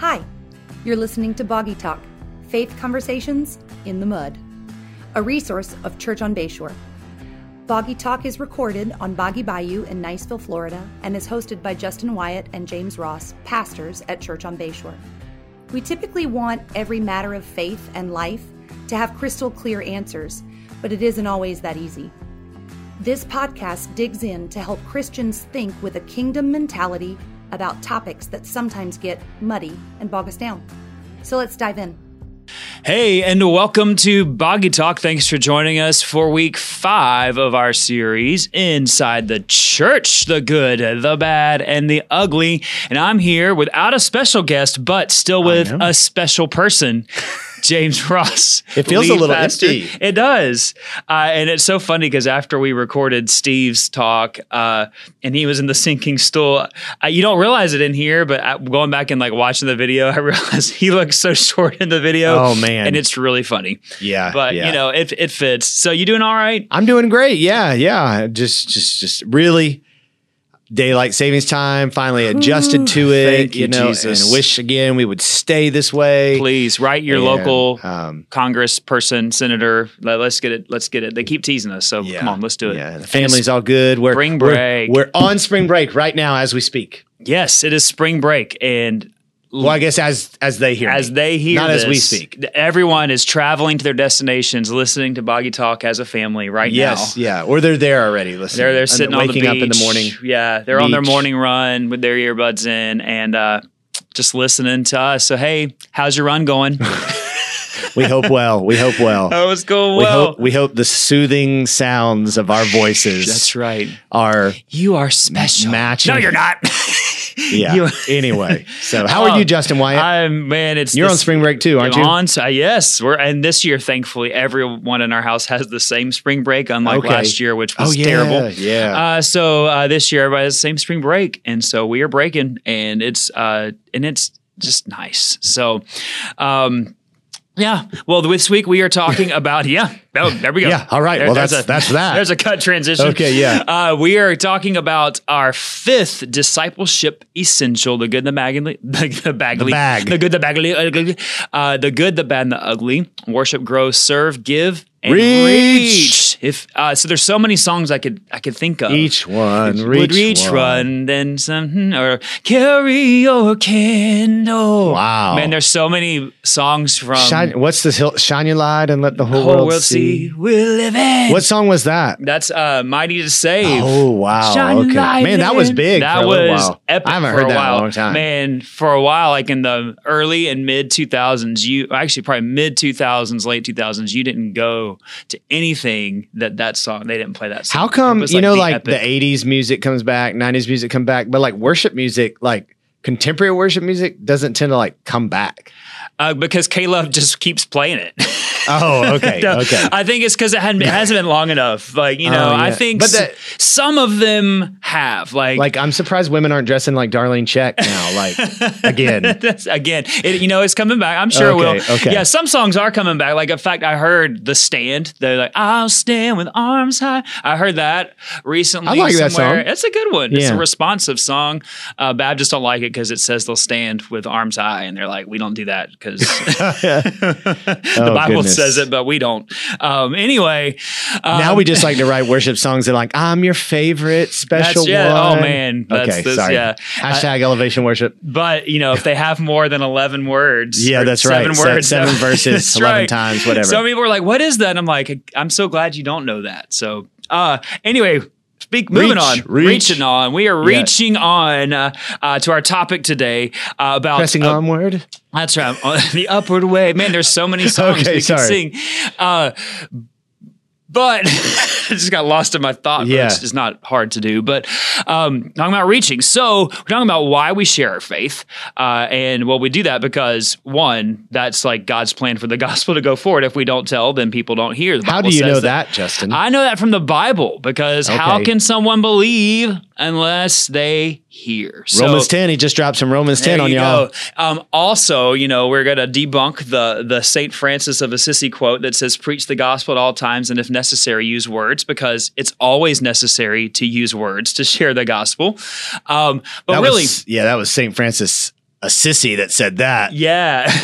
Hi, you're listening to Boggy Talk Faith Conversations in the Mud, a resource of Church on Bayshore. Boggy Talk is recorded on Boggy Bayou in Niceville, Florida, and is hosted by Justin Wyatt and James Ross, pastors at Church on Bayshore. We typically want every matter of faith and life to have crystal clear answers, but it isn't always that easy. This podcast digs in to help Christians think with a kingdom mentality about topics that sometimes get muddy and bog us down. So let's dive in. Hey, and welcome to Boggy Talk. Thanks for joining us for week five of our series, Inside the Church The Good, the Bad, and the Ugly. And I'm here without a special guest, but still with a special person. James Ross. It feels a little pastor. empty. It does. Uh, and it's so funny because after we recorded Steve's talk uh, and he was in the sinking stool, uh, you don't realize it in here, but going back and like watching the video, I realized he looks so short in the video. Oh, man. And it's really funny. Yeah. But, yeah. you know, it, it fits. So you doing all right? I'm doing great. Yeah. Yeah. Just, just, just really daylight savings time finally adjusted to it you, you, know Jesus. and wish again we would stay this way. Please write your and, local um, congress person senator. Let, us get it let's get it. They keep teasing us so yeah, come on let's do it. yeah the family's all good. We're spring break. we're, we're on spring break right now as we speak. Yes it is spring break and well, I guess as as they hear, as me. they hear, not this, as we speak. Everyone is traveling to their destinations, listening to Boggy Talk as a family right yes, now. yeah, or they're there already listening. They're they're sitting on the waking up in the morning. Yeah, they're beach. on their morning run with their earbuds in and uh, just listening to us. So hey, how's your run going? we hope well. We hope well. Oh, it's going well. we. Hope, we hope the soothing sounds of our voices. That's right. Are you are special? Matching. No, you're not. yeah. You, anyway, so how are you, Justin Wyatt? I'm man. It's you're this, on spring break too, aren't you? On uh, yes, we're and this year, thankfully, everyone in our house has the same spring break, unlike okay. last year, which was oh, yeah, terrible. Yeah. Uh, so uh, this year, everybody has the same spring break, and so we are breaking, and it's uh, and it's just nice. So, um, yeah. Well, this week we are talking about yeah. Oh, there we go. Yeah. All right. There, well, that's a, that's that. There's a cut transition. Okay. Yeah. Uh, we are talking about our fifth discipleship essential: the good, the bad, the, the bagly, the bag, the good, the bagly, uh, the good, the bad, and the ugly. Worship, grow, serve, give, and reach. reach. If uh, so, there's so many songs I could I could think of. Each one reach would reach one. run, then some or carry your candle. Wow, man, there's so many songs from. Shine, what's this? Hill, Shine your light and let the whole, whole world, world see. We're living. What song was that? That's uh, "Mighty to Save." Oh wow, Shine okay, light man, that was big. That for a was while. epic. I haven't heard that while. in a long time. Man, for a while, like in the early and mid 2000s, you actually probably mid 2000s, late 2000s, you didn't go to anything that that song they didn't play that song. How come was, you like, know the like epic. the 80s music comes back, 90s music come back, but like worship music, like contemporary worship music doesn't tend to like come back. Uh, because Caleb just keeps playing it. Oh, okay, No, okay. I think it's because it hadn't it hasn't been long enough. Like you know, Oh, yeah. I think But s- some of them have. Like Like I'm surprised women aren't dressing like Darlene Zschech now. Like again, again, it, you know, it's coming back. I'm sure it will. Okay, okay. Yeah, some songs are coming back. Like, in fact, I heard "The Stand." They're like, "I'll stand with arms high." I heard that recently. I like that somewhere. song. It's a good one. It's a responsive song. Uh, Baptists don't like it because it says they'll stand with arms high, and they're like, "We don't do that because the Oh, Bible goodness. Says it, but we don't." Um, anyway, um, now we just like to write worship songs that are like I'm your favorite special That's- yeah, one. oh, man, that's- okay, that's- sorry. yeah. Hashtag elevation worship. But you know, if they have more than eleven words, Yeah, that's seven right. Words, seven that- verses, 11 right. times, whatever. Some people are like, "What is that?" And I'm like, "I'm so glad you don't know that." So, uh, anyway. Speak, moving Reach, on, reach. reaching on. We are Yeah. reaching on uh, uh, to our topic today uh, about Pressing uh, onward. That's right, uh, the upward way. Man, there's so many songs Okay, we sorry. can sing. But I just got lost in my thought. Yeah. It's, it's not hard to do. But um, talking about reaching. So we're talking about why we share our faith. Uh, and well, we do that because one, that's like God's plan for the gospel to go forward. If we don't tell, then people don't hear. The How Bible do you know that, Justin? I know that from the Bible because how can someone believe unless they hear? So- Romans 10. He just dropped some Romans 10 there on you y'all. Um, also, you know, we're going to debunk the the Saint Francis of Assisi quote that says, "Preach the gospel at all times, and if necessary, use words," because it's always necessary to use words to share the gospel. Um, but That really, was, yeah, that was St. Francis a sissy that said that. Yeah.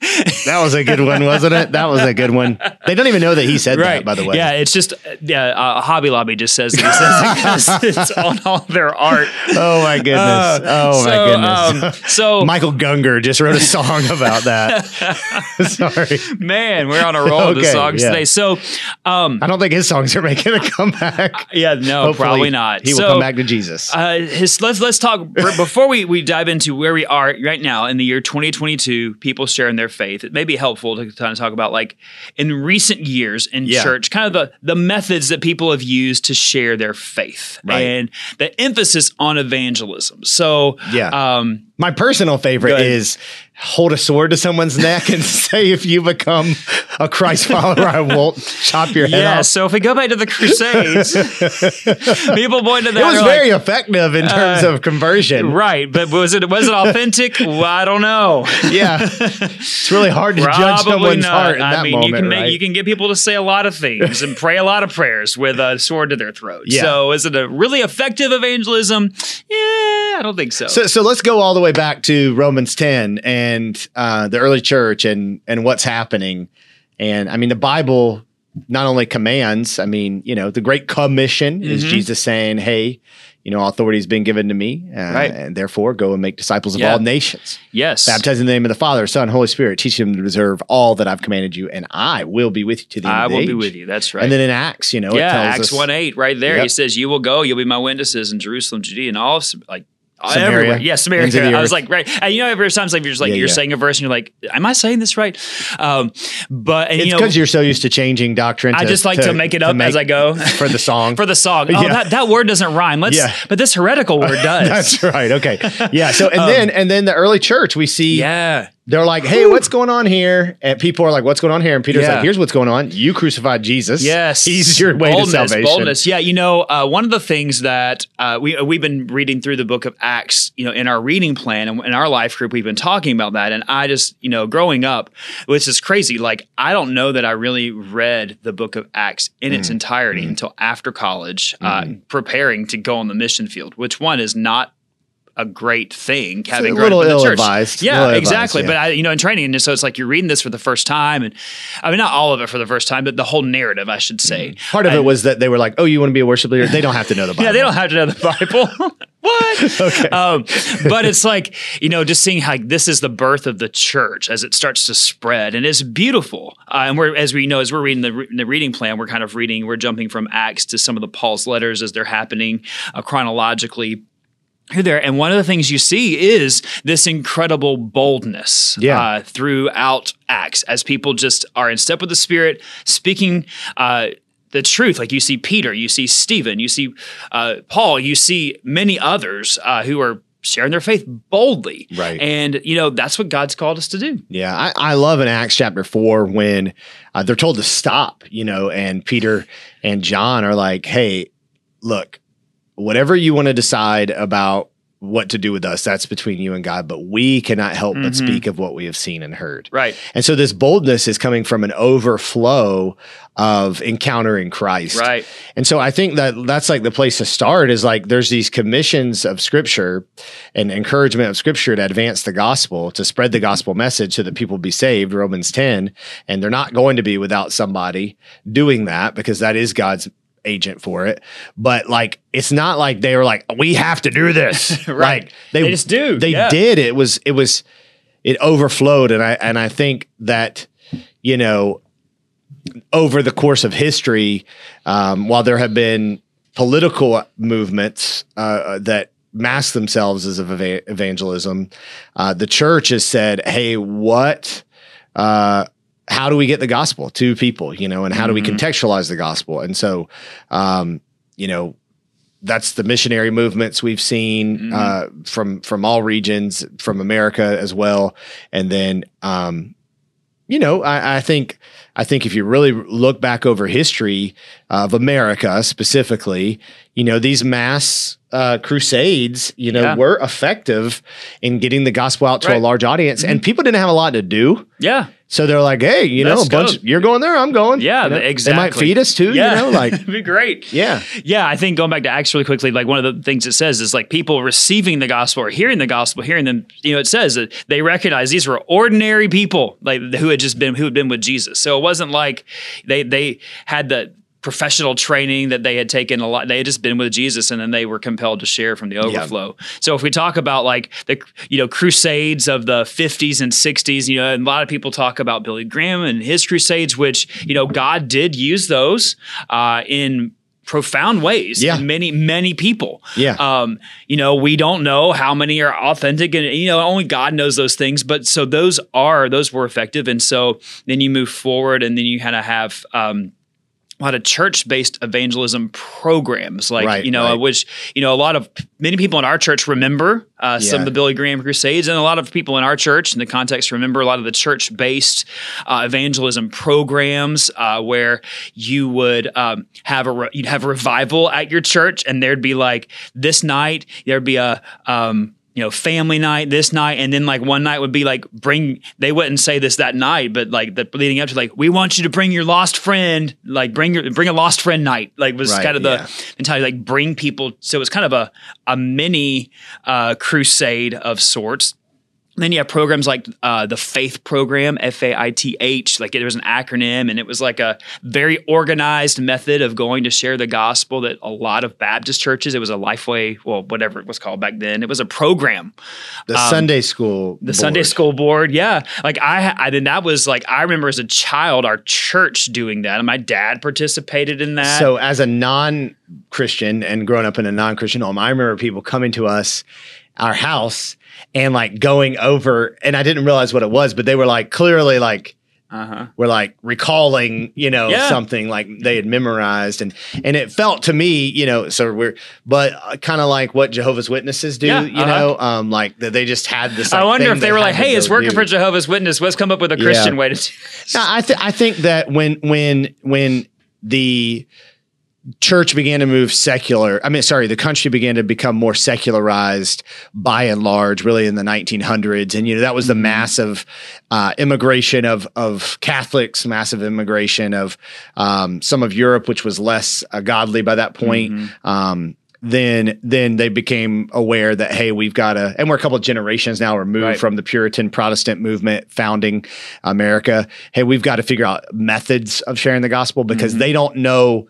That was a good one, wasn't it? That was a good one. They don't even know that he said right. that, by the way. Yeah, it's just yeah. Uh, Hobby Lobby just says that he says it it's on all their art. Oh my goodness. Uh, oh my goodness. um, so Michael Gungor just wrote a song about that. Sorry. man, we're on a roll with the songs yeah. today. So, um, I don't think his songs are making a comeback. yeah, no, Hopefully, probably not. He will come back to Jesus. Uh, his, let's let's talk before we, we dive into where we are right now in the year 2022. People sharing their faith. It may be helpful to kind of talk about like in recent years in Yeah. church, kind of the the methods that people have used to share their faith Right. and the emphasis on evangelism. So Yeah. um, My personal favorite is hold a sword to someone's neck and say, if you become a Christ follower, I won't chop your head yeah. off. So if we go back to the Crusades, people pointed that It was are like, very effective in terms Uh, of conversion. right, but was it was it authentic? well, I don't know. Yeah. it's really hard to judge Probably someone's not. heart in I that mean, moment. you can make right? you can get people to say a lot of things and pray a lot of prayers with a sword to their throat. Yeah. So, is it a really effective evangelism? Yeah, I don't think so. So, so let's go all the way back to Romans 10 and uh, the early church and and what's happening. And I mean, the Bible not only commands, I mean, you know, the Great Commission is Mhm. Jesus saying, "Hey, you know, authority has been given to me, uh, Right. and therefore go and make disciples of Yeah. all nations, yes, baptizing in the name of the Father, Son, Holy Spirit, teaching them to observe all that I've commanded you, and I will be with you to the end I of the will be with you. That's right. And then in Acts, you know, it yeah, tells Acts us, one eight right there. He says, "You will go. You'll be my witnesses in Jerusalem, Judea, and all like." Samaria, everywhere. Yeah, Samaria. ends of the I was like, right. And you know, every times like you're just like Yeah, you're yeah. saying a verse and you're like, "Am I saying this right?" Um, but and It's because you're so used to changing doctrine. I just like to, make it up make- as I go for the song. for the song. Oh, Yeah. that, that word doesn't rhyme. Let's, Yeah. but this heretical word does. That's right. Okay. Yeah. So and then and then the early church we see Um, yeah. They're like, hey, what's going on here? And people are like, what's going on here? And Peter's Yeah. like, here's what's going on. You crucified Jesus. Yes, He's your way boldness, to salvation. Boldness, yeah. You know, uh, one of the things that uh, we we've been reading through the book of Acts, you know, in our reading plan and in our life group, we've been talking about that. And I just, you know, growing up, which is crazy. Like, I don't know that I really read the book of Acts in Mm. its entirety until after college, uh, preparing to go on the mission field. Which one is not. A great thing having a grown little up in the church. ill-advised. Yeah, exactly. yeah. But I, you know, in training, and so it's like you're reading this for the first time, and I mean, not all of it for the first time, but the whole narrative, I should say. Part of I- it was that they were like, oh, you want to be a worship leader? They don't have to know the Bible. yeah, they don't have to know the Bible. what? Okay. Um, but it's like, you know, just seeing how this is the birth of the church as it starts to spread. And it's beautiful. Uh, and we're, as we know, as we're reading the, re- the reading plan, we're kind of reading, we're jumping from Acts to some of the Paul's letters as they're happening uh, chronologically here there and one of the things you see is this incredible boldness Yeah. uh, throughout acts as people just are in step with the spirit speaking uh, the truth like you see peter you see stephen you see uh, paul you see many others uh, who are sharing their faith boldly Right. and you know that's what god's called us to do Yeah, I, I love in Acts chapter four when uh, they're told to stop, you know, and Peter and John are like, hey, look, whatever you want to decide about what to do with us, that's between you and God, but we cannot help but Mhm. speak of what we have seen and heard. right And so this boldness is coming from an overflow of encountering Christ. right And so I think that that's like the place to start is like there's these commissions of scripture and encouragement of scripture to advance the gospel, to spread the gospel message so that people be saved, Romans 10. And they're not going to be without somebody doing that because that is God's agent for it. But like it's not like they were like, we have to do this. Right. Like They just do. They Yeah. did. It was it was it overflowed. And I and I think that, you know, over the course of history, um, while there have been political movements uh, that mask themselves as of eva- evangelism, uh, the church has said, "Hey, what? Uh, how do we get the gospel to people? You know, and how do we Mhm. contextualize the gospel?" And so, um, you know. That's the missionary movements we've seen Mhm. uh, from from all regions, from America as well, and then um, you know, I, I think I think if you really look back over history of America specifically, you know, these mass uh, crusades, you know, Yeah. were effective in getting the gospel out to a large audience, and people didn't have a lot to do. Yeah. So they're like, "Hey, you know, Let's a bunch. go. You're going there. I'm going. Yeah, You know, exactly. They might feed us too. Yeah. You know, like It'd be great. yeah, Yeah, I think going back to Acts really quickly, like one of the things it says is like people receiving the gospel or hearing the gospel, hearing them, you know, it says that they recognize these were ordinary people, like who had just been who had been with Jesus. So it wasn't like they they had the professional training that they had taken a lot they had just been with Jesus and then they were compelled to share from the overflow. So if we talk about like the you know crusades of the 50s and 60s, you know, and a lot of people talk about Billy Graham and his crusades which, you know, God did use those uh, in profound ways Yeah. many many people Yeah. um you know we don't know how many are authentic and you know only god knows those things but so those are those were effective and so then you move forward and then you kind of have um a lot of church-based evangelism programs, like Right, you know, right. which you know, a lot of many people in our church remember uh, some of the Billy Graham Crusades, and a lot of people in our church, in the context, remember a lot of the church-based uh, evangelism programs uh, where you would um, have a re- you'd have a revival at your church, and there'd be like this night there'd be a um, you know, family night this night, and then like one night would be like bring. They wouldn't say this that night, but like the leading up to like we want you to bring your lost friend, like bring your bring a lost friend night. Like was Right, kind of the yeah. mentality, like bring people. So it was kind of a a mini uh, crusade of sorts. Then you have programs like uh, the Faith Program, F A I T H. Like there was an acronym, and it was like a very organized method of going to share the gospel. That a lot of Baptist churches, it was a Lifeway, well, whatever it was called back then. It was a program. the Sunday school, Um, The Sunday school board, yeah. Like I, I then that was like I remember as a child, our church doing that, and my dad participated in that. So, as a non Christian and growing up in a non Christian home, I remember people coming to us, our house, and like going over, and I didn't realize what it was, but they were like clearly like, uh-huh. were like recalling, you know, Yeah. something like they had memorized, and and it felt to me, you know, so we're, but uh, kind of like what Jehovah's Witnesses do, Yeah, you uh-huh. know, um, like that they just had this. I wonder if they they were like, "Hey, it's working do. for Jehovah's Witness. Let's come up with a Christian way to do this." No, I th- I think that when when when the church began to move secular, I mean, sorry, the country began to become more secularized by and large, really in the 1900s, and you know that was the massive uh, immigration of of Catholics, massive immigration of um, some of Europe, which was less uh, godly by that point. Um, then then they became aware that hey we've got to and we're a couple of generations now removed Right. from the Puritan Protestant movement founding America. Hey, we've got to figure out methods of sharing the gospel because Mm-hmm. they don't know.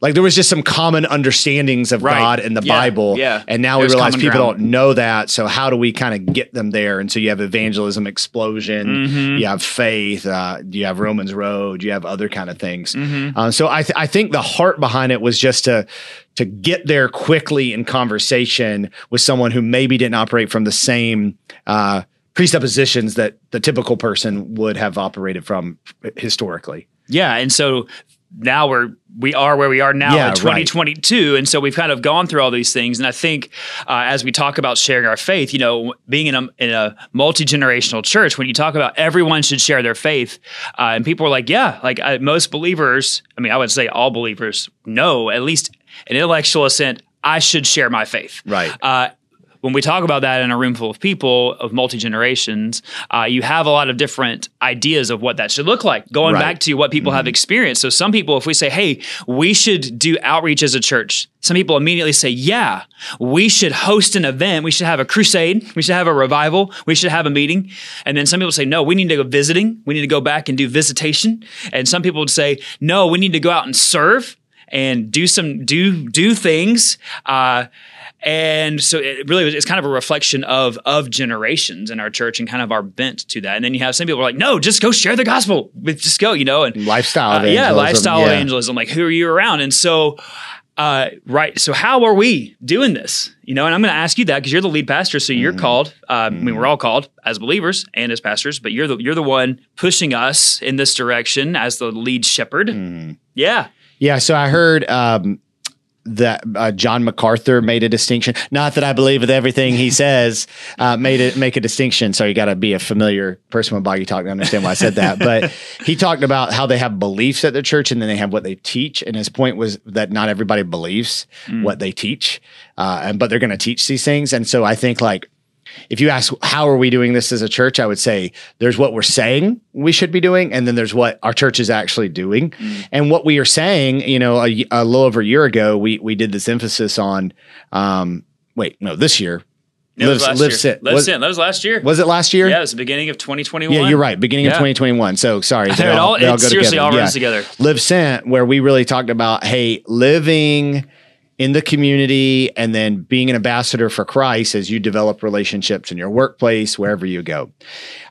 Like there was just some common understandings of Right. God and the Yeah. Bible, Yeah. and now There's we realize people ground. don't know that. So how do we kind of get them there? And so you have evangelism explosion, Mhm. you have faith, uh, you have Romans Road, you have other kind of things. Mhm. Uh, so I, th- I think the heart behind it was just to to get there quickly in conversation with someone who maybe didn't operate from the same uh, presuppositions that the typical person would have operated from historically. Yeah, and so now we're we are where we are now Yeah, in right. 2022, and so we've kind of gone through all these things. And I think uh, as we talk about sharing our faith, you know, being in a in a multi generational church, when you talk about everyone should share their faith, uh, and people are like, yeah, like uh, most believers, I mean, I would say all believers know at least an intellectual assent. I should share my faith, Right. uh, when we talk about that in a room full of people of multi generations, uh, you have a lot of different ideas of what that should look like. Going Right. back to what people have experienced. So some people, if we say, "Hey, we should do outreach as a church," some people immediately say, "Yeah, we should host an event. We should have a crusade. We should have a revival. We should have a meeting." And then some people say, "No, we need to go visiting. We need to go back and do visitation." And some people would say, "No, we need to go out and serve." And do some do do things, uh, and so it really was, it's kind of a reflection of of generations in our church and kind of our bent to that. And then you have some people who are like, no, just go share the gospel. Just go, you know, and Lifestyle uh, yeah, lifestyle yeah. evangelism. Like, who are you around? And so, uh, right. So, how are we doing this? You know, and I'm going to ask you that because you're the lead pastor, so Mm-hmm. you're called. Uh, I mean, we're all called as believers and as pastors, but you're the you're the one pushing us in this direction as the lead shepherd. Mm-hmm. Yeah. Yeah, so I heard um, that uh, John MacArthur made a distinction. Not that I believe with everything he says, uh, made it make a distinction. So you got to be a familiar person with Boggy Talk to understand why I said that. But he talked about how they have beliefs at the church and then they have what they teach. And his point was that not everybody believes what they teach, uh, and but they're going to teach these things. And so I think like if you ask how are we doing this as a church, I would say there's what we're saying we should be doing, and then there's what our church is actually doing. And what we are saying, you know, a, a little over a year ago, we we did this emphasis on. Um, wait, no, this year. Last live year. Sent. Live was, Sent. That was last year. was it last year? yeah, it was the beginning of 2021. Yeah, you're right. Beginning of 2021. So sorry. they It all- they it seriously all runs together. Live Sent, where we really talked about, hey, living in the community and then being an ambassador for Christ as you develop relationships in your workplace, wherever you go.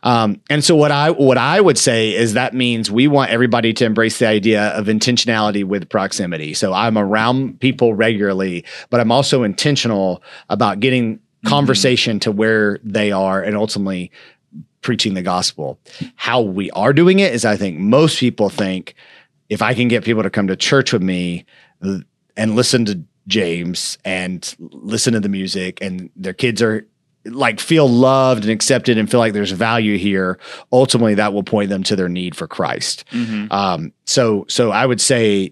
Um, and so what I what I would say is that means we want everybody to embrace the idea of intentionality with proximity. So I'm around people regularly, but I'm also intentional about getting conversation to where they are and ultimately preaching the gospel. How we are doing it is I think most people think if I can get people to come to church with me uh, and listen to James and listen to the music and their kids are like feel loved and accepted and feel like there's value here ultimately that will point them to their need for christ Mhm. um, so so i would say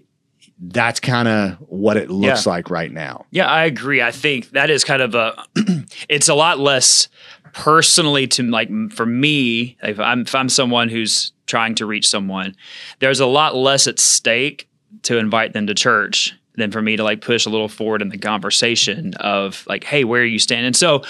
that's kind of what it looks Yeah. like right now Yeah, I agree. I think that is kind of a. it's a lot less personally to like for me. If I'm if I'm someone who's trying to reach someone, there's a lot less at stake to invite them to church than for me to like push a little forward in the conversation of like, hey, where are you standing? So,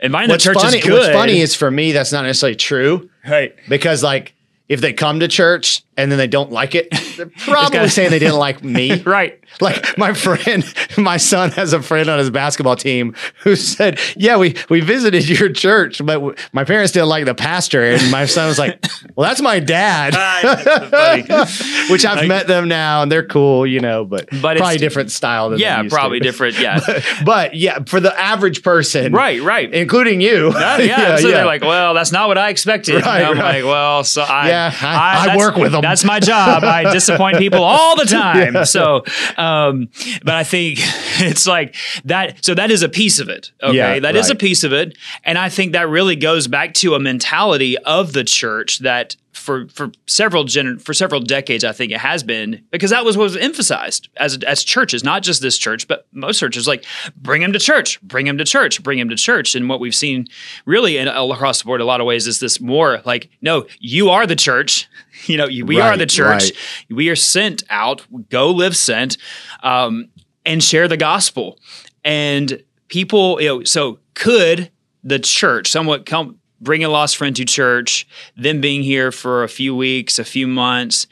inviting what's the church funny is good. what's funny is for me that's not necessarily true right. because like if they come to church and then they don't like it they're probably kinda- saying they didn't like me Right. Like my friend, my son has a friend on his basketball team who said, "Yeah, we we visited your church, but w- my parents didn't like the pastor." And my son was like, "Well, that's my dad." Which I've Like- met them now, and they're cool, you know, but, But it's- probably different style. Than Yeah, probably to. different. Yeah. But yeah, for the average person, right. Right. including you, Yeah, yeah. so they're like, well, that's not what I expected. Right, and I'm like, well, so I, Yeah, I- I that's- work with 'em. That's my job. I disappoint people all the time. So, um, but I think it's like that. So that is a piece of it. Okay, Yeah, that is a piece of it, and I think that really goes back to a mentality of the church that. For, for several gener- for several decades, I think it has been because that was what was emphasized as as churches, not just this church, but most churches. Like, bring him to church, bring him to church, bring him to church. And what we've seen, really, in, across the board, a lot of ways, is this more like, no, you are the church. You know, you, we are the church. right. We are sent out. Go live sent, um, and share the gospel. And people, you know, so could the church somewhat come bring a lost friend to church, them being here for a few weeks, a few months,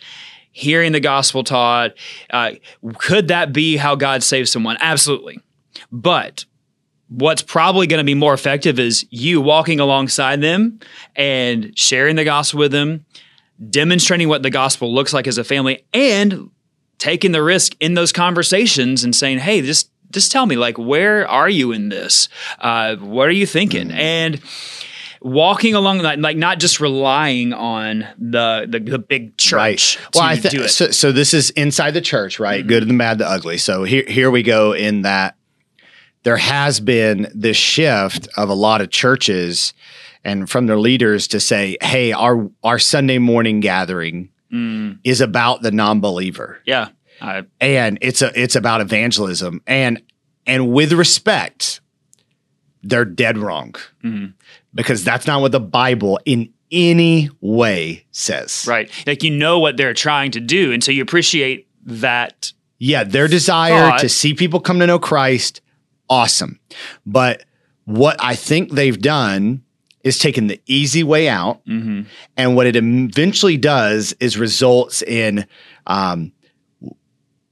hearing the gospel taught, uh, could that be how God saves someone? Absolutely. But what's probably going to be more effective is you walking alongside them and sharing the gospel with them, demonstrating what the gospel looks like as a family, and taking the risk in those conversations and saying, "Hey, just just tell me, like, where are you in this? Uh, what are you thinking?" And walking along that, like, not just relying on the the, the big church right. to Well, I do think it. so. So this is inside the church, right? Mm-hmm. Good, and the bad, the ugly. So here, here we go. In that, there has been this shift of a lot of churches and from their leaders to say, "Hey, our our Sunday morning gathering Mm, is about the non-believer, yeah, I, and it's a it's about evangelism." And and with respect, they're dead wrong Mhm. because that's not what the Bible in any way says. right. Like you know what they're trying to do, and so you appreciate that. Yeah, their desire Thought. to see people come to know Christ, awesome. But what I think they've done is taken the easy way out, Mm-hmm. and what it eventually does is results in um,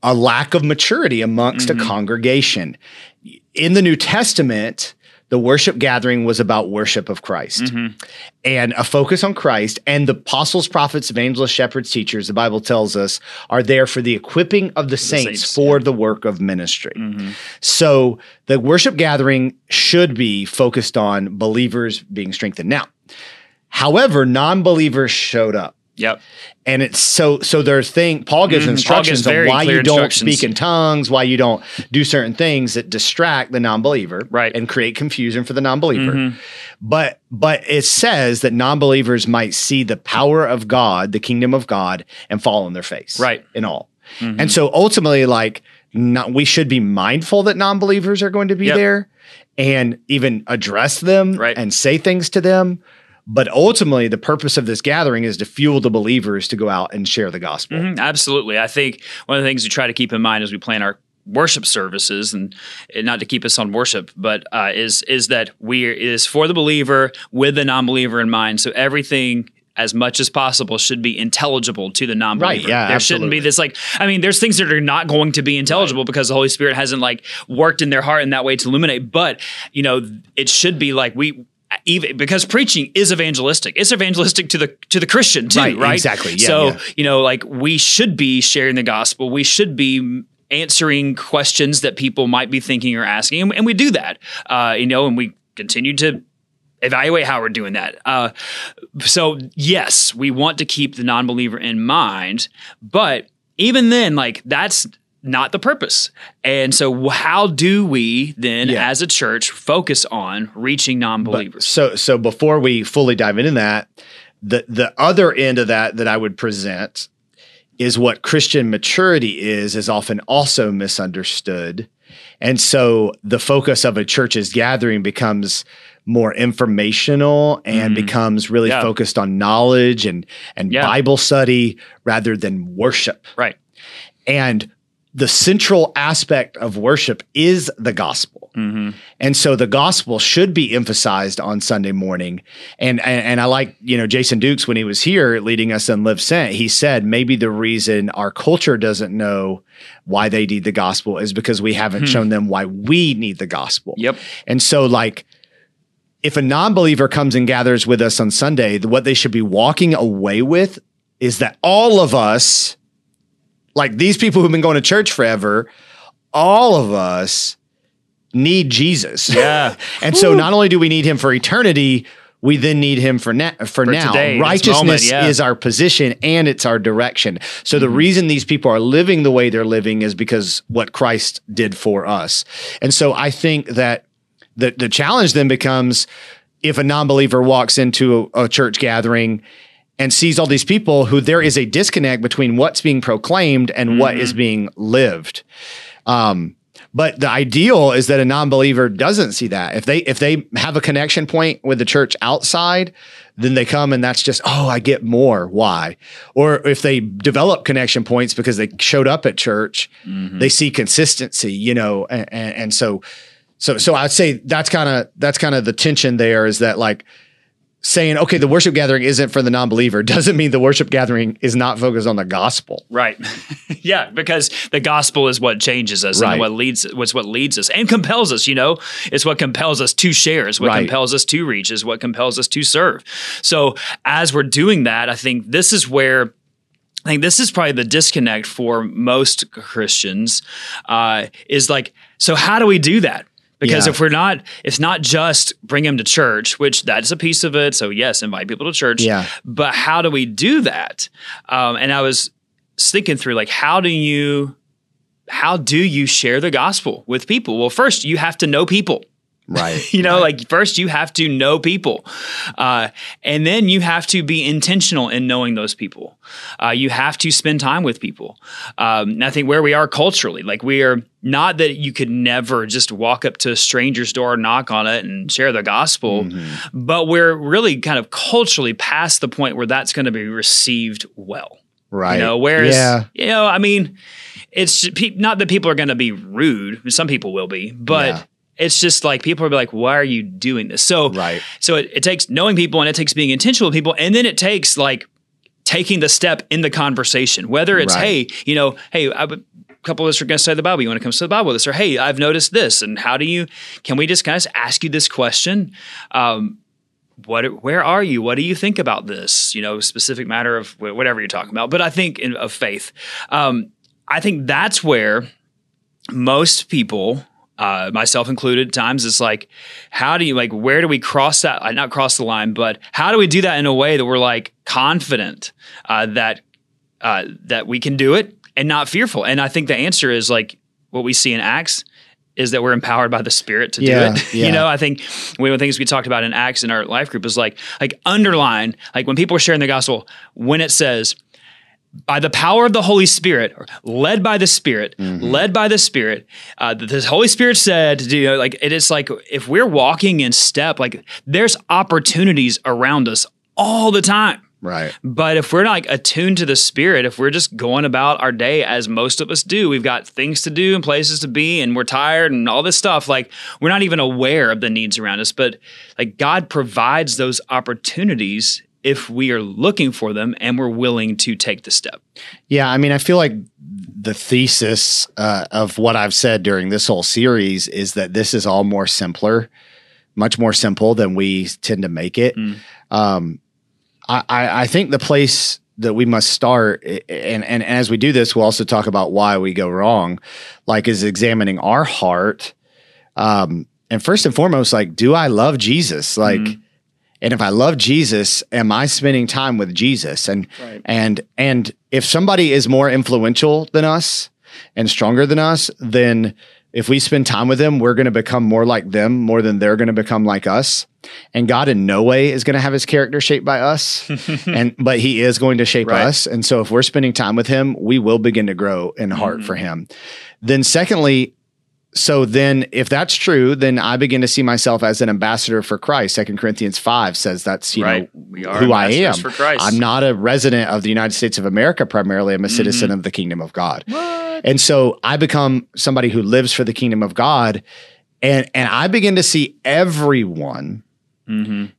a lack of maturity amongst Mhm. a congregation. In the New Testament, the worship gathering was about worship of Christ Mm-hmm. and a focus on Christ. And the apostles, prophets, evangelists, shepherds, teachers, the Bible tells us, are there for the equipping of the, saints, saints, for the work of ministry. Mm-hmm. So the worship gathering should be focused on believers being strengthened. Now, however, non believers showed up. Yep. And it's so so there's thing Paul gives. Paul instructions gives on why you don't speak in tongues, why you don't do certain things that distract the non-believer Right. Mm-hmm. and create confusion for the non-believer. But but it says that non-believers might see the power of God, the kingdom of God, and fall on their face. Right. Mm-hmm. All. And so ultimately, like not, we should be mindful that non-believers are going to be Yep. there and even address them Right. and say things to them. But ultimately, the purpose of this gathering is to fuel the believers to go out and share the gospel. Mhm, absolutely. I think one of the things we try to keep in mind as we plan our worship services and, and not to keep us on worship but uh, is is that we is for the believer with the non-believer in mind so everything as much as possible should be intelligible to the non-believer. Right, yeah, there shouldn't be this like I mean there's things that are not going to be intelligible because the Holy Spirit hasn't like worked in their heart in that way to illuminate but you know it should be like we even because preaching is evangelistic. It's evangelistic to the to the Christian too, Right, right? exactly. Yeah, so yeah. you know, like we should be sharing the gospel. We should be answering questions that people might be thinking or asking, and, and we do that. Uh, you know, and we continue to evaluate how we're doing that. Uh, so yes, we want to keep the non-believer in mind, but even then, like that's not the purpose. And so, how do we then, Yeah. as a church, focus on reaching non-believers? so so before we fully dive into that, the the other end of that that I would present is what Christian maturity is is often also misunderstood. And so the focus of a church's gathering becomes more informational and mm-hmm. becomes really. Yeah. focused on knowledge and and Yeah. Bible study rather than worship. right. And the central aspect of worship is the gospel. Mm-hmm. And so the gospel should be emphasized on Sunday morning. And, and and I like, you know, Jason Dukes when he was here leading us in Live Sent, he said maybe the reason our culture doesn't know why they need the gospel is because we haven't hmm. shown them why we need the gospel. Yep. And so like if a non-believer comes and gathers with us on Sunday, what they should be walking away with is that all of us, like these people who've been going to church forever, all of us need Jesus. Yeah. and so not only do we need him for eternity, we then need him for, na- for, now. today, Righteousness moment, yeah. is our position and it's our direction. So the mm-hmm. reason these people are living the way they're living is because what Christ did for us. And so I think that the the challenge then becomes if a non-believer walks into a, a church gathering and sees all these people who there is a disconnect between what's being proclaimed and what is being lived. Um, but the ideal is that a non-believer doesn't see that. If they if they have a connection point with the church outside, then they come and that's just oh I get more. Why? Or if they develop connection points because they showed up at church, they see consistency. You know, and, and, and so so so I'd say that's kind of that's kind of the tension there is that like saying okay the worship gathering isn't for the non-believer doesn't mean the worship gathering is not focused on the gospel. Right. yeah, because the gospel is what changes us Right. and what leads what's what leads us and compels us, you know. It's what compels us to share, it's what Right. compels us to reach, is what compels us to serve. So as we're doing that, I think this is where I think this is probably the disconnect for most Christians uh, is like, so how do we do that? Because Yeah. if we're not, it's not just bring them to church, which that's a piece of it. So yes, invite people to church. Yeah. But how do we do that? Um, and I was thinking through like, how do you, how do you share the gospel with people? Well, first you have to know people. Right. You know, like first you have to know people, uh, and then you have to be intentional in knowing those people. Uh, you have to spend time with people. Um, I think where we are culturally, like we are not that you could never just walk up to a stranger's door, knock on it, and share the gospel, but we're really kind of culturally past the point where that's going to be received well. Right. You know, whereas, yeah. you know, I mean, it's not that people are going to be rude. Some people will be, but Yeah. It's just like people are like, why are you doing this? So, Right. so it, it takes knowing people and it takes being intentional with people. And then it takes like taking the step in the conversation, whether it's, Right. hey, you know, hey, I a couple of us are going to study the Bible. You want to come study the Bible with us? Or, hey, I've noticed this. And how do you, can we just kind of ask you this question? Um, what where are you what do you think about this you know specific matter of whatever you're talking about but i think in, of faith um, i think that's where most people uh, myself included, times it's like, how do you like, where do we cross that? uh, Not cross the line, but how do we do that in a way that we're like confident uh, that uh, that we can do it and not fearful? And I think the answer is like what we see in Acts is that we're empowered by the Spirit to Yeah, do it. yeah. you know, I think one of the things we talked about in Acts in our life group is like like underline like when people are sharing the gospel when it says by the power of the Holy Spirit, led by the Spirit, led by the Spirit. Uh, the, the Holy Spirit said, you know, like it is like if we're walking in step, like there's opportunities around us all the time. Right. But if we're not like attuned to the Spirit, if we're just going about our day as most of us do, we've got things to do and places to be, and we're tired and all this stuff. Like we're not even aware of the needs around us. But like God provides those opportunities if we are looking for them and we're willing to take the step. Yeah, I mean, I feel like the thesis uh, of what I've said during this whole series is that this is all more simpler, much more simple than we tend to make it. Um, I, I, I think the place that we must start, and, and as we do this, we'll also talk about why we go wrong, like is examining our heart. Um, and first and foremost, like, do I love Jesus? Like, and if I love Jesus, am I spending time with Jesus? And Right. and and if somebody is more influential than us and stronger than us, then if we spend time with them, we're going to become more like them more than they're going to become like us. And God in no way is going to have his character shaped by us. and but he is going to shape Right. us. And so if we're spending time with him, we will begin to grow in heart for mm. him. Then secondly, so then if that's true, then I begin to see myself as an ambassador for Christ. Second Corinthians 5 says that's you Right. know who I am. for Christ. I'm not a resident of the United States of America primarily. I'm a citizen of the kingdom of God. And so I become somebody who lives for the kingdom of God. And and I begin to see everyone Mhm.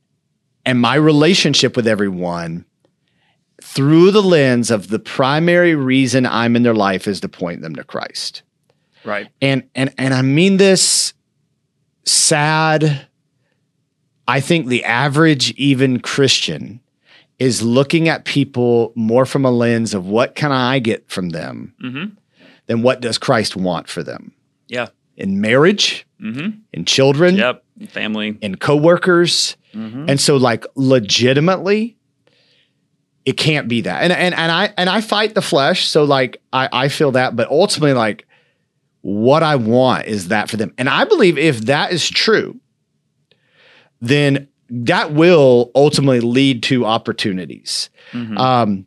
and my relationship with everyone through the lens of the primary reason I'm in their life is to point them to Christ Right. and and and I mean this sad. I think the average even Christian is looking at people more from a lens of what can I get from them Mhm. than what does Christ want for them Yeah. in marriage, Mhm. in children, Yep. Family. in coworkers. Mhm. And so like legitimately it can't be that. And and and I and I fight the flesh, so like I I feel that, but ultimately like what I want is that for them. And I believe if that is true, then that will ultimately lead to opportunities. Mhm. Um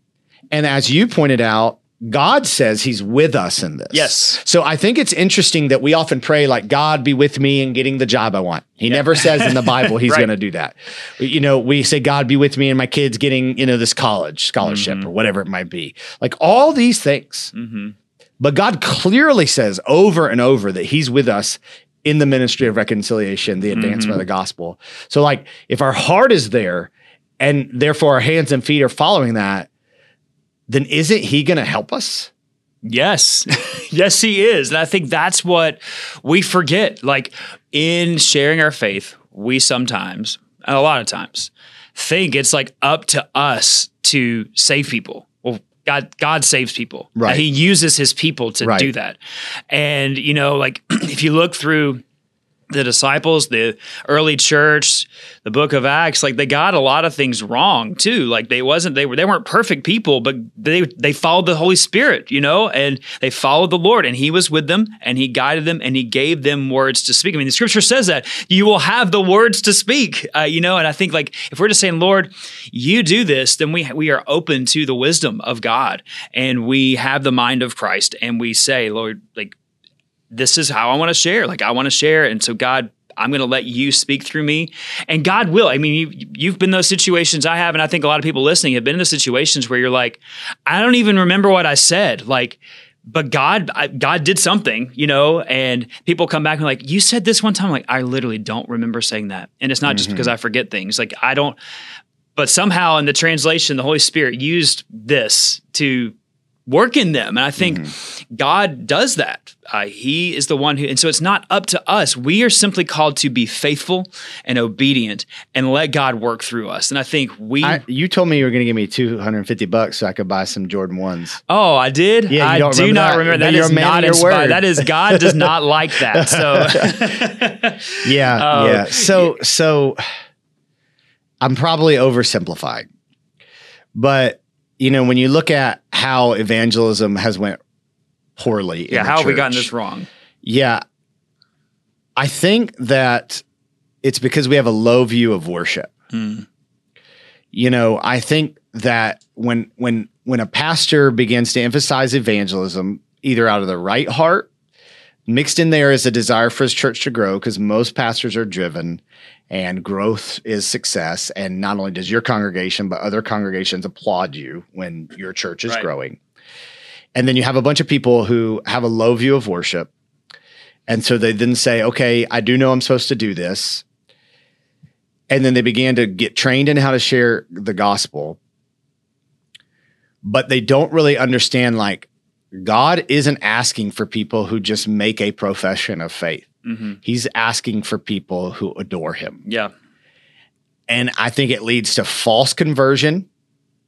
and as you pointed out, God says he's with us in this. Yes. So I think it's interesting that we often pray like God be with me in getting the job I want. He never says in the Bible he's Right. going to do that. You know, we say God be with me and my kids getting, you know, this college scholarship or whatever it might be. Like all these things. Mhm. But God clearly says over and over that he's with us in the ministry of reconciliation, the advancement of the mm-hmm. gospel. So like if our heart is there and therefore our hands and feet are following that, then isn't he going to help us? Yes. yes, he is. And I think that's what we forget. Like in sharing our faith, we sometimes, and a lot of times, think it's like up to us to save people. God, God saves people. Right. He uses his people to Right. do that. And, you know, like if you look through the disciples, the early church, the book of Acts, like they got a lot of things wrong too. Like they wasn't they were they weren't perfect people, but they they followed the Holy Spirit, you know, and they followed the Lord and he was with them and he guided them and he gave them words to speak. I mean, the scripture says that you will have the words to speak, uh, you know, and I think like if we're just saying, Lord, you do this, then we we are open to the wisdom of God and we have the mind of Christ and we say, Lord, like this is how I want to share. Like I want to share. And so God, I'm going to let you speak through me. And God will. I mean, you, you've been those situations I have. And I think a lot of people listening have been in the situations where you're like, I don't even remember what I said. Like, but God, I, God did something, you know, and people come back and like, you said this one time. Like, I literally don't remember saying that. And it's not just because mm-hmm. I forget things. Like, I don't, but somehow in the translation, the Holy Spirit used this to work in them. And I think Mm-hmm. God does that. Uh, he is the one who, and so it's not up to us. We are simply called to be faithful and obedient and let God work through us. And I think we, I, you told me you were going to give me 250 bucks so I could buy some Jordan 1s. oh, I did? Yeah, I don't do remember not that? remember that. is not inspired. word. That is, God does not like that. So, Yeah, Oh. yeah. So so I'm probably oversimplifying. But you know, when you look at how evangelism has went poorly in yeah, how have we gotten this wrong? Yeah. I think that it's because we have a low view of worship. Hmm. You know, I think that when when when a pastor begins to emphasize evangelism, either out of the right heart, mixed in there is a desire for his church to grow, because most pastors are driven and growth is success. And not only does your congregation, but other congregations applaud you when your church is Right. growing. And then you have a bunch of people who have a low view of worship. And so they then say, okay, I do know I'm supposed to do this. And then they began to get trained in how to share the gospel. But they don't really understand like God isn't asking for people who just make a profession of faith. hmm He's asking for people who adore him. Yeah. And I think it leads to false conversion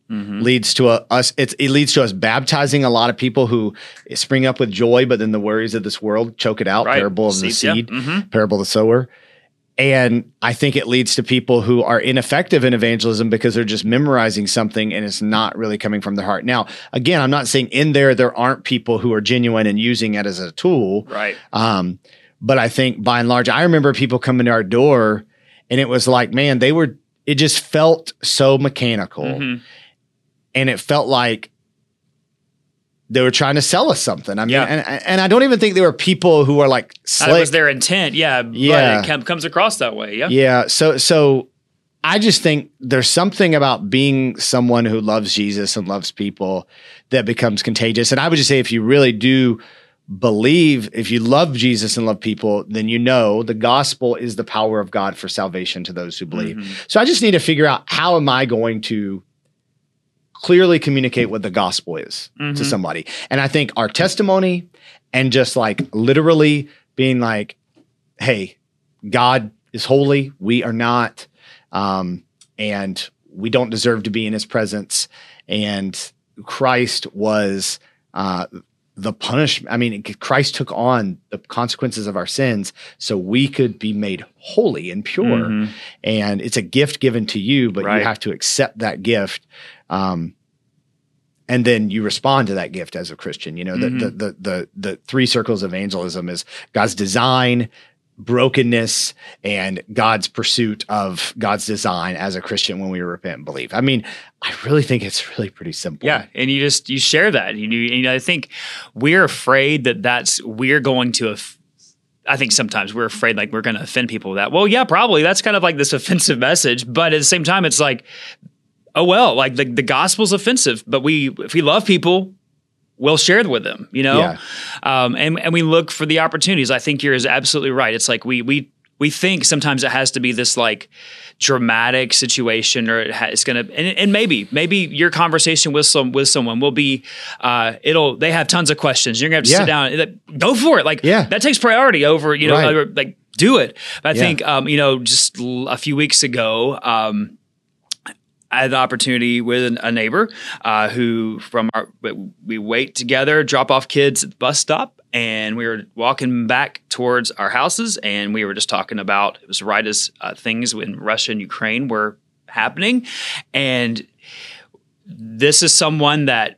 hmm leads to a, us it's, it leads to us baptizing a lot of people who spring up with joy but then the worries of this world choke it out Right. parable of the Seeds, yeah. seed Mhm. parable of the sower and i think it leads to people who are ineffective in evangelism because they're just memorizing something and it's not really coming from their heart now again i'm not saying in there there aren't people who are genuine and using it as a tool Right. um, but I think by and large, I remember people coming to our door and it was like, man, they were, it just felt so mechanical. Mhm. And it felt like they were trying to sell us something. I mean, Yeah. and, and I don't even think they were people who are like That was their intent. Yeah. But Yeah. it comes across that way. Yeah. Yeah. So so I just think there's something about being someone who loves Jesus and loves people that becomes contagious. And I would just say if you really do believe, if you love Jesus and love people, then you know the gospel is the power of God for salvation to those who believe. Mhm. So I just need to figure out how am I going to clearly communicate what the gospel is to Mhm. somebody. And I think our testimony and just like literally being like, hey, God is holy, we are not, um, and we don't deserve to be in his presence. And Christ was uh, the punishment. I mean, Christ took on the consequences of our sins so we could be made holy and pure. Mhm. And it's a gift given to you, but Right. you have to accept that gift. Um, and then you respond to that gift as a Christian. You know, the, Mhm. the, the, the, the three circles of evangelism is God's design, brokenness, and God's pursuit of God's design as a Christian when we repent and believe. I mean, I really think it's really pretty simple. Yeah, and you just you share that. You, you know, I think we're afraid that that's we're going to. I think sometimes we're afraid like we're going to offend people with that. Well, yeah, probably that's kind of like this offensive message, but at the same time, it's like, oh well, like the the gospel's offensive, but we if we love people. We'll share it with them, you know, Yeah. um, and and we look for the opportunities. I think you're absolutely right. It's like we we we think sometimes it has to be this like dramatic situation or it ha- it's gonna and, and maybe maybe your conversation with some with someone will be uh it'll they have tons of questions you're gonna have to Yeah. sit down and like, go for it like Yeah. that takes priority over you know Right. over, like do it but i Yeah. think um you know just l- a few weeks ago um I had the opportunity with a neighbor uh, who, from our, we wait together, drop off kids at the bus stop, and we were walking back towards our houses, and we were just talking about it was right as uh, things in Russia and Ukraine were happening, and this is someone that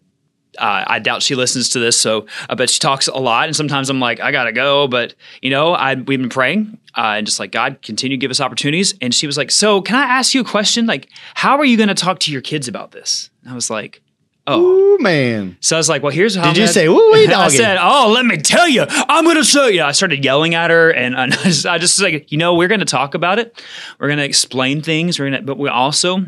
uh, I doubt she listens to this, so I bet she talks a lot. And sometimes I'm like, I gotta go, but you know, I we've been praying uh, and just like God, continue to give us opportunities. And she was like, So, can I ask you a question? Like, how are you going to talk to your kids about this? And I was like, Oh, Ooh, man. so I was like, Well, here's how Did I'm you gonna- say, "Woo wee, I said, Oh, let me tell you, I'm going to show you. I started yelling at her, and I just, I just like, you know, we're going to talk about it. We're going to explain things. We're to, but we also.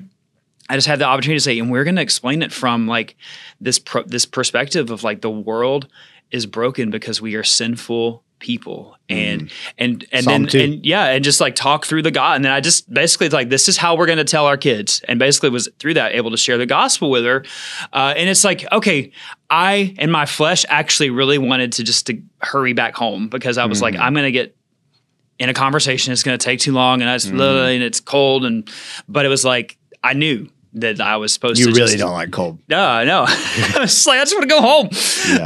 I just had the opportunity to say, and we're going to explain it from like this pro- this perspective of like the world is broken because we are sinful people. And mm. and and Psalm then two. and yeah and just like talk through the god and then i just basically like this is how we're going to tell our kids and basically was through that able to share the gospel with her. Uh, and it's like okay i and my flesh actually really wanted to just to hurry back home because i was like mm. i'm going to get in a conversation it's going to take too long and it's mm. and it's cold and but it was like i knew that i was supposed You to You really just, don't like cold. no, no. it's just like I just want to go home.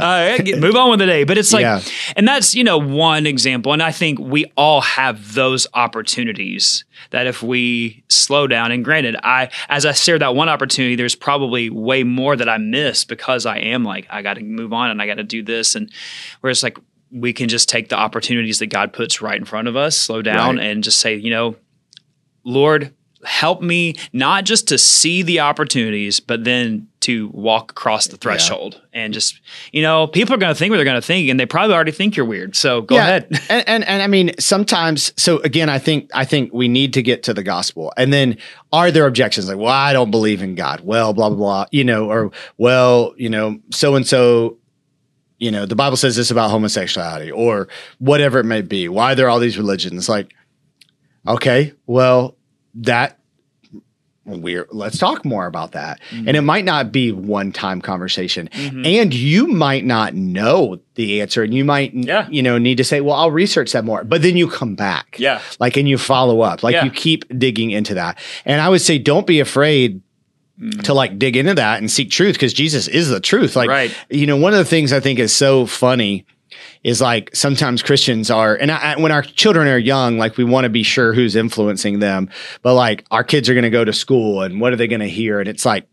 Uh, get- move on with the day. But it's like, Yeah. and that's you know one example. And I think we all have those opportunities that if we slow down. And granted, I as I shared that one opportunity, there's probably way more that I miss because I am like I got to move on and I got to do this. And whereas like we can just take the opportunities that God puts right in front of us, slow down, Right. and just say, you know, Lord, help me not just to see the opportunities, but then to walk across the threshold and just, you know, people are going to think what they're going to think, and they probably already think you're weird. So go ahead. and, and and I mean sometimes. So again, I think I think we need to get to the gospel, and then are there objections like, well, I don't believe in God. Well, blah blah blah. You know, or well, you know, so and so. You know, the Bible says this about homosexuality, or whatever it may be. Why there are there all these religions? Like, okay, well, that we're let's talk more about that Mm-hmm. and it might not be one time conversation and you might not know the answer and you might Yeah. you know need to say well i'll research that more but then you come back Yeah. like and you follow up like Yeah. you keep digging into that and i would say don't be afraid Mm. to like dig into that and seek truth because jesus is the truth like Right. you know one of the things i think is so funny is like sometimes Christians are, and I, I- when our children are young, like we want to be sure who's influencing them. But like our kids are going to go to school, and what are they going to hear? And it's like,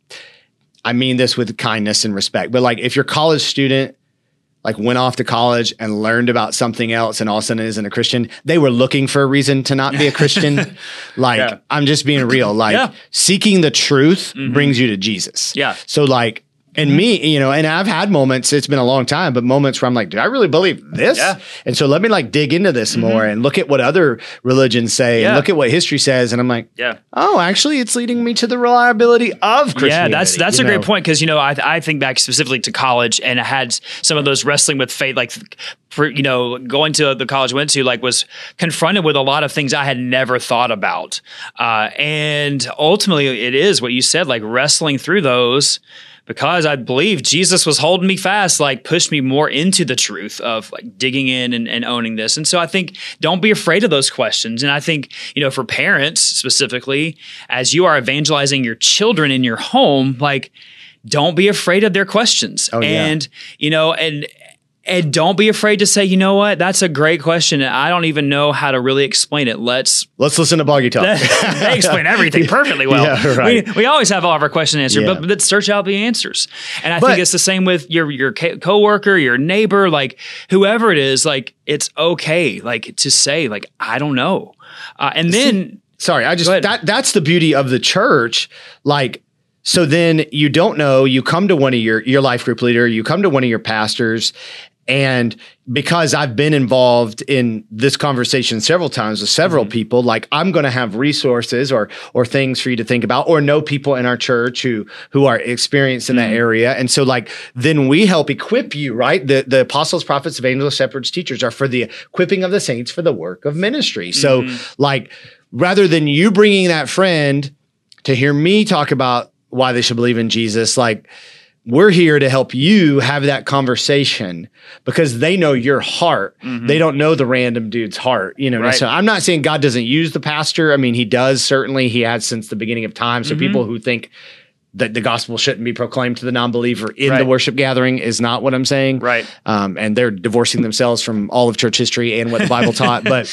I mean this with kindness and respect. But like if your college student like went off to college and learned about something else and all of a sudden isn't a Christian, they were looking for a reason to not be a Christian. like Yeah. I'm just being real. Like Yeah. seeking the truth mm-hmm. brings you to Jesus. Yeah. So like and me, you know, and I've had moments, it's been a long time, but moments where I'm like, do I really believe this? Yeah. And so let me like dig into this more and look at what other religions say Yeah. and look at what history says. And I'm like, Yeah. oh, actually, it's leading me to the reliability of Christianity. Yeah, that's that's a great point because you know I I think back specifically to college and I had some of those wrestling with faith like for you know going to the college I went to like was confronted with a lot of things I had never thought about uh, and ultimately it is what you said like wrestling through those because I believe Jesus was holding me fast, like pushed me more into the truth of like digging in and, and owning this. And so I think don't be afraid of those questions. And I think, you know, for parents specifically, as you are evangelizing your children in your home, like don't be afraid of their questions. Oh, yeah. and, you know, and and don't be afraid to say, you know what, that's a great question. And I don't even know how to really explain it. Let's Let's listen to Boggy Talk. they explain everything perfectly well. Yeah, right. we, we always have all of our questions answered, Yeah. but, let's search out the answers. And I But- think it's the same with your your coworker, your neighbor, like whoever it is. Like it's okay, like to say, like I don't know, uh, and then Sorry, I just that that's the beauty of the church. Like, so then you don't know, you come to one of your your life group leader, you come to one of your pastors, and because I've been involved in this conversation several times with several Mm-hmm. people, like I'm going to have resources or or things for you to think about, or know people in our church who who are experienced in that Mm-hmm. area, and so like then we help equip you, right? The the apostles, prophets, evangelists, shepherds, teachers are for the equipping of the saints for the work of ministry. So Mm-hmm. like rather than you bringing that friend to hear me talk about why they should believe in Jesus, like we're here to help you have that conversation because they know your heart. They don't know the random dude's heart. You know, Mm-hmm. Right. so I'm not saying God doesn't use the pastor. I mean, he does certainly. He has since the beginning of time. Mm-hmm. So people who think that the gospel shouldn't be proclaimed to the non-believer in the worship gathering is not what I'm saying. Right. Um, and they're divorcing themselves from all of church history and what the Bible taught. But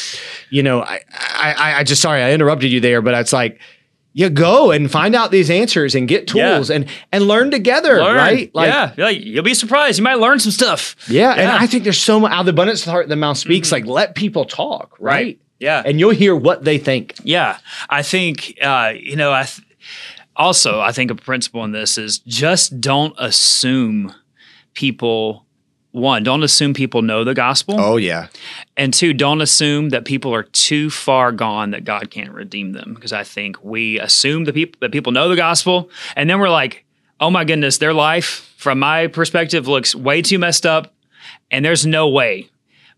you know, I, I, I just sorry I interrupted you there, but it's like you go and find out these answers and get Yeah. tools and and learn together, learn. right? yeah, like, you'll be surprised. You might learn some stuff. yeah, And I think there's so much out of the abundance of the heart the mouth speaks. Like let people talk, right? Right. Yeah. And you'll hear what they think. Yeah, I think uh, you know. I th- also I think a principle in this is just don't assume people. One, don't assume people know the gospel, Oh yeah. and two, don't assume that people are too far gone that God can't redeem them. Because I think we assume the people that people know the gospel, and then we're like, oh my goodness, their life, from my perspective, looks way too messed up, and there's no way.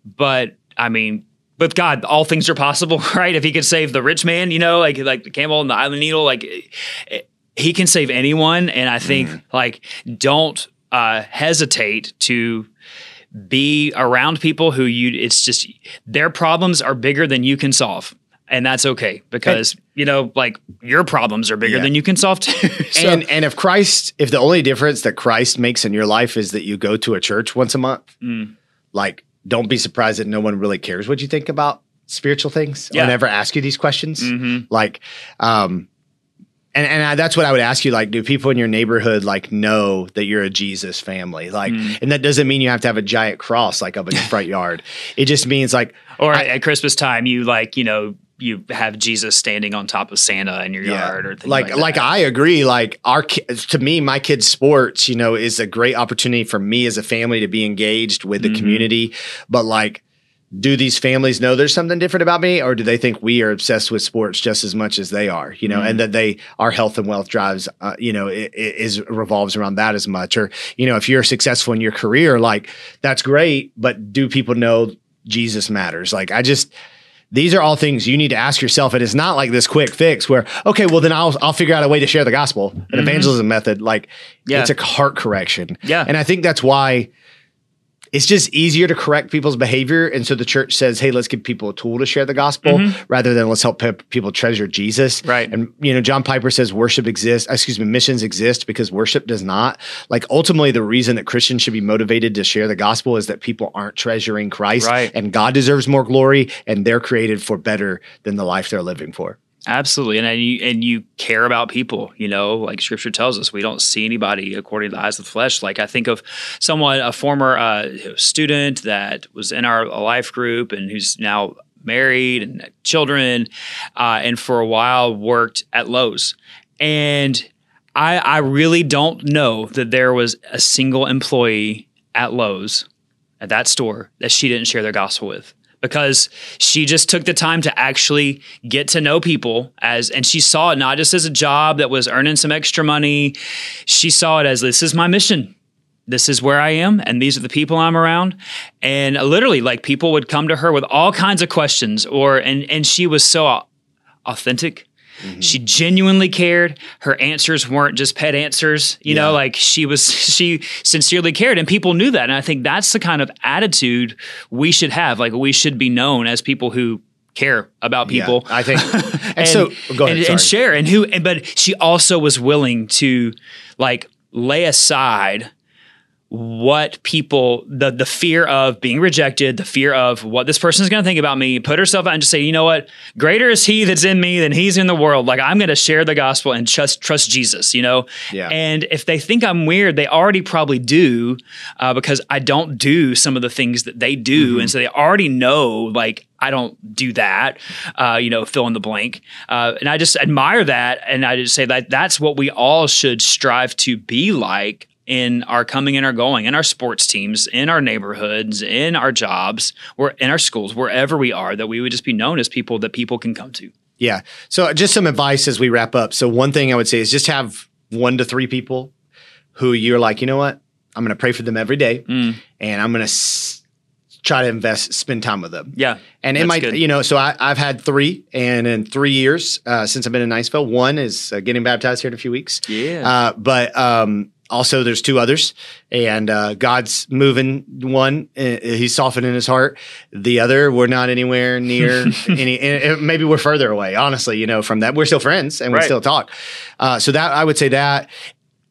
But I mean, with God, all things are possible, right? If he could save the rich man, you know, like like the camel and the island needle, like it, he can save anyone. And I think mm. like don't uh, hesitate to be around people who you it's just their problems are bigger than you can solve and that's okay because and, you know like your problems are bigger yeah. than you can solve too so, and and if christ if the only difference that christ makes in your life is that you go to a church once a month mm. like don't be surprised that no one really cares what you think about spiritual things yeah. or never ask you these questions mm-hmm. like um and and I, that's what I would ask you. Like, do people in your neighborhood like know that you're a Jesus family? Like, mm. and that doesn't mean you have to have a giant cross like up in your front yard. It just means like, or I, at Christmas time, you like you know you have Jesus standing on top of Santa in your yeah. yard or things like like, like I agree. Like our to me, my kids' sports, you know, is a great opportunity for me as a family to be engaged with the mm-hmm. community. But like do these families know there's something different about me or do they think we are obsessed with sports just as much as they are you know mm-hmm. and that they our health and wealth drives uh, you know it, it is revolves around that as much or you know if you're successful in your career like that's great but do people know jesus matters like i just these are all things you need to ask yourself. It is not like this quick fix where, okay, well then I'll I'll figure out a way to share the gospel, an mm-hmm. evangelism method. Like yeah. it's a heart correction. Yeah. And I think that's why it's just easier to correct people's behavior. And so the church says, hey, let's give people a tool to share the gospel mm-hmm. rather than let's help pe- people treasure Jesus. Right. And, you know, John Piper says worship exists, excuse me, missions exist because worship does not. Like ultimately, the reason that Christians should be motivated to share the gospel is that people aren't treasuring Christ right. and God deserves more glory and they're created for better than the life they're living for. Absolutely, and you, and you care about people. You know, like Scripture tells us, we don't see anybody according to the eyes of the flesh. Like I think of someone, a former uh, student that was in our life group and who's now married and children, uh, and for a while worked at Lowe's. And I, I really don't know that there was a single employee at Lowe's at that store that she didn't share their gospel with because she just took the time to actually get to know people as and she saw it not just as a job that was earning some extra money. She saw it as this is my mission. This is where I am and these are the people I'm around. And literally like people would come to her with all kinds of questions or and and she was so authentic Mm-hmm. She genuinely cared. Her answers weren't just pet answers, you yeah. know, like she was, she sincerely cared. And people knew that. And I think that's the kind of attitude we should have. Like we should be known as people who care about people. Yeah, I think. And, and so go ahead, and, and share. And who, and, but she also was willing to like lay aside what people the the fear of being rejected, the fear of what this person is going to think about me, put herself out and just say, you know what, greater is He that's in me than He's in the world. Like I'm going to share the gospel and trust trust Jesus, you know. Yeah. And if they think I'm weird, they already probably do uh, because I don't do some of the things that they do, mm-hmm. and so they already know like I don't do that, uh, you know, fill in the blank. Uh, and I just admire that. And I just say that that's what we all should strive to be like in our coming and our going, in our sports teams, in our neighborhoods, in our jobs, or in our schools, wherever we are, that we would just be known as people that people can come to. Yeah. So just some advice as we wrap up. So one thing I would say is just have one to three people who you're like, you know what? I'm going to pray for them every day, mm. and I'm going to s- try to invest, spend time with them. Yeah. And it might, good. you know, so I, have had three, and in three years uh, since I've been in Niceville, one is uh, getting baptized here in a few weeks. Yeah. Uh, but um, also there's two others and uh, god's moving one uh, he's softening his heart. The other we're not anywhere near any maybe we're further away honestly you know from that. We're still friends and we still talk. Uh, so that i would say that.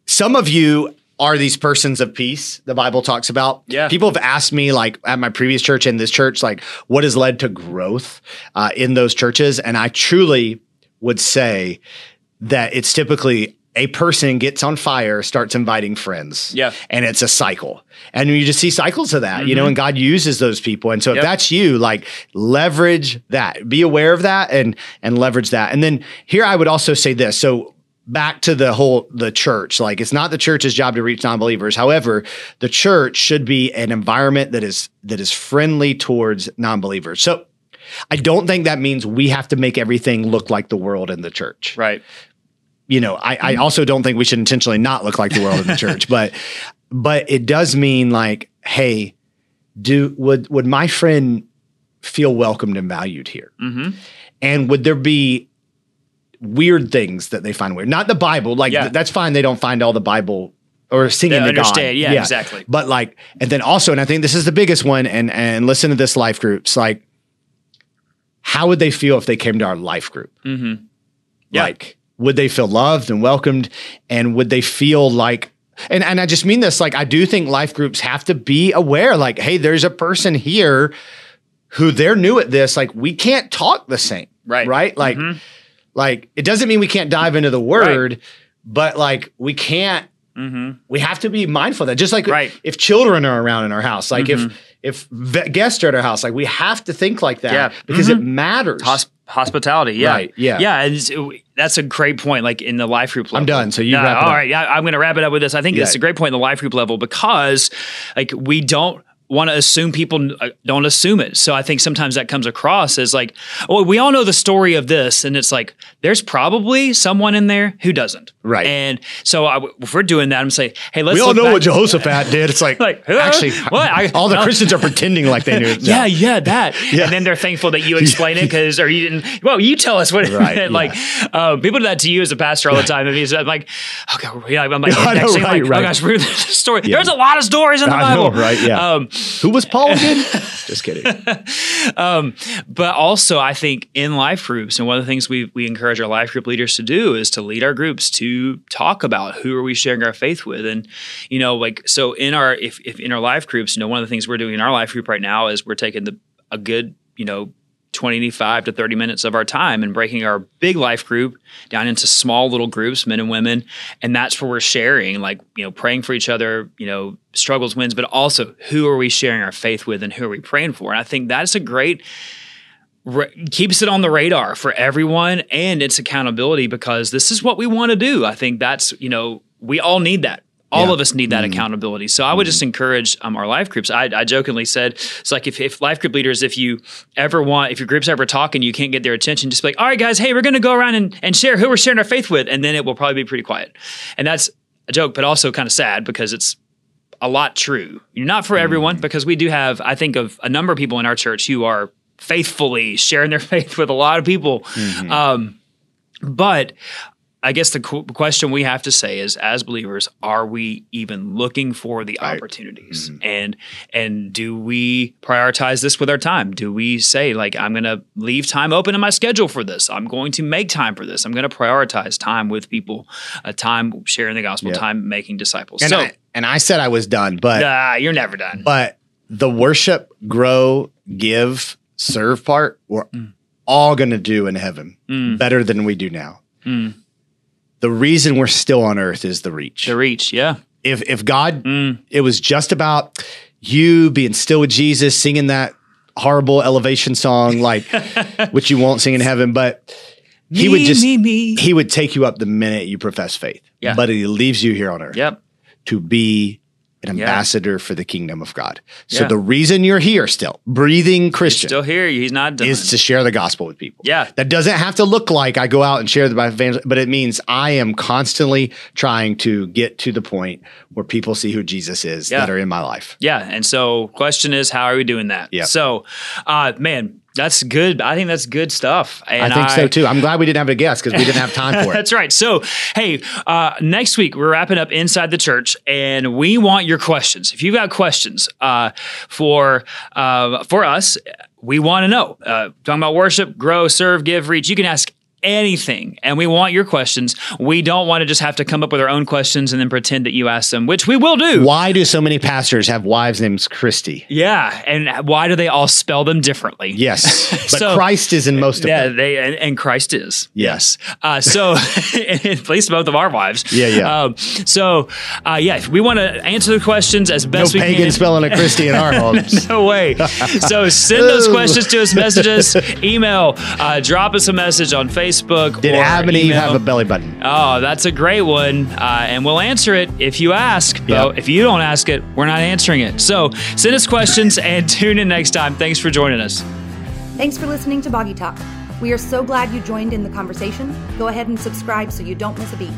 Some of you are these persons of peace the bible talks about. Yeah. People have asked me like at my previous church and this church like what has led to growth uh, in those churches? And i truly would say that it's typically a person gets on fire, starts inviting friends. Yeah. And it's a cycle. And you just see cycles of that, mm-hmm. you know, mm-hmm. and God uses those people. And so if yep. that's you, like leverage that. Be aware of that and and leverage that. And then here I would also say this. So back to the whole the church like it's not the church's job to reach non-believers however the church should be an environment that is that is friendly towards non-believers so I don't think that means we have to make everything look like the world in the church. Right you know, I, I also don't think we should intentionally not look like the world in the church, but but it does mean like, hey, do would would my friend feel welcomed and valued here? Mm-hmm. And would there be weird things that they find weird? Not the Bible, like Yeah. th- that's fine. They don't find all the Bible or singing They to God. understand. Yeah, exactly. But like, and then also, and I think this is the biggest one. And and listen to this life groups. Like, how would they feel if they came to our life group? Mm-hmm. Yeah. Like, would they feel loved and welcomed? And would they feel like, and, and I just mean this, like, I do think life groups have to be aware, like, hey, there's a person here who they're new at this. Like, we can't talk the same. Right. Right. Like, Mhm. like it doesn't mean we can't dive into the word, but like we can't Mm-hmm. we have to be mindful of that just like Right. if children are around in our house like Mhm. if if guests are at our house like we have to think like that Yeah. because it matters Hosp- hospitality. Yeah. Right, yeah. Yeah. And that's a great point. Like in the life group level. I'm done, so you Yeah, wrap it all right. Yeah. I'm going to wrap it up with this. I think Yeah. it's a great point in the life group level because like we don't want to assume people uh, don't assume it. So I think sometimes that comes across as like, oh, we all know the story of this. And it's like, there's probably someone in there who doesn't. Right. And so I, if we're doing that, I'm saying, hey, let's we all know what Jehoshaphat did. It's like, Like, huh? actually, What? I- all the no. Christians are pretending like they knew. it. yeah, yeah, that. Yeah. And then they're thankful that you explain it because, or you didn't. Well, you tell us what. Right, like uh, people do that to you as a pastor all the time. And he's I'm like, okay, yeah, I'm like, I know, right, like, right. oh gosh, the story. There's a lot of stories in the I know, Bible, right? Yeah. Um, Who was Paul again? Just kidding. Um, but also, I think in life groups, and one of the things we we encourage our life group leaders to do is to lead our groups to talk about who are we sharing our faith with, and you know, like so in our if, if in our life groups, you know, one of the things we're doing in our life group right now is we're taking the a good you know 25 to 30 minutes of our time and breaking our big life group down into small little groups, men and women. And that's where we're sharing, like, you know, praying for each other, you know, struggles, wins, but also who are we sharing our faith with and who are we praying for? And I think that's a great, keeps it on the radar for everyone and it's accountability because this is what we want to do. I think that's, you know, we all need that. All Yeah. of us need that accountability. So I would just encourage um, our life groups. I, I jokingly said, it's like if, if life group leaders, if you ever want, if your group's ever talking, you can't get their attention, just be like, all right, guys, hey, we're going to go around and, and share who we're sharing our faith with. And then it will probably be pretty quiet. And that's a joke, but also kind of sad because it's a lot true. You're not for everyone because we do have, I think, of a number of people in our church who are faithfully sharing their faith with a lot of people. Um, but I guess the qu- question we have to say is, as believers, are we even looking for the opportunities? And and do we prioritize this with our time? Do we say like, I'm going to leave time open in my schedule for this? I'm going to make time for this. I'm going to prioritize time with people, uh, time sharing the gospel, Yeah. time making disciples. And so, I, and I said I was done, but you're never done. but the worship, grow, give, serve part, we're Mm. all going to do in heaven better than we do now. Mm. The reason we're still on earth is the reach. the reach, yeah. if if God, Mm. it was just about you being still with Jesus, singing that horrible elevation song, like which you won't sing in heaven, but he would just me, me. he would take you up the minute you profess faith. Yeah. But he leaves you here on earth Yep. to be an Yeah. ambassador for the kingdom of God. So Yeah. the reason you're here still, breathing Christian, Still here. He's not done. is to share the gospel with people. Yeah. That doesn't have to look like I go out and share the Bible, but it means I am constantly trying to get to the point where people see who Jesus is Yeah. that are in my life. Yeah. And so question is, how are we doing that? Yeah. So, uh, man, that's good. I think that's good stuff. And I think so too. I'm glad we didn't have a guest because we didn't have time for it. That's right. So, hey, uh, next week we're wrapping up inside the church, and we want your questions. If you've got questions uh, for uh, for us, we want to know. Uh, talking about worship, grow, serve, give, reach. You can ask anything, and we want your questions. We don't want to just have to come up with our own questions and then pretend that you asked them, which we will do. Why do so many pastors have wives named Christy? Yeah, and why do they all spell them differently? Yes, but So- Christ is in most of Yeah, them. they and, and Christ is Yes. Uh, so at least both of our wives. Yeah, yeah. Um, so uh, yeah, we want to answer the questions as No best we pagan can. spelling a Christy in our homes. no way. So send those questions to us, messages, email, uh, drop us a message on Facebook. Did or Adam email. have a belly button? Oh, that's a great one. Uh, and we'll answer it if you ask. Yeah. But if you don't ask it, we're not answering it. So send us questions and tune in next time. Thanks for joining us. Thanks for listening to Boggy Talk. We are so glad you joined in the conversation. Go ahead and subscribe so you don't miss a beat.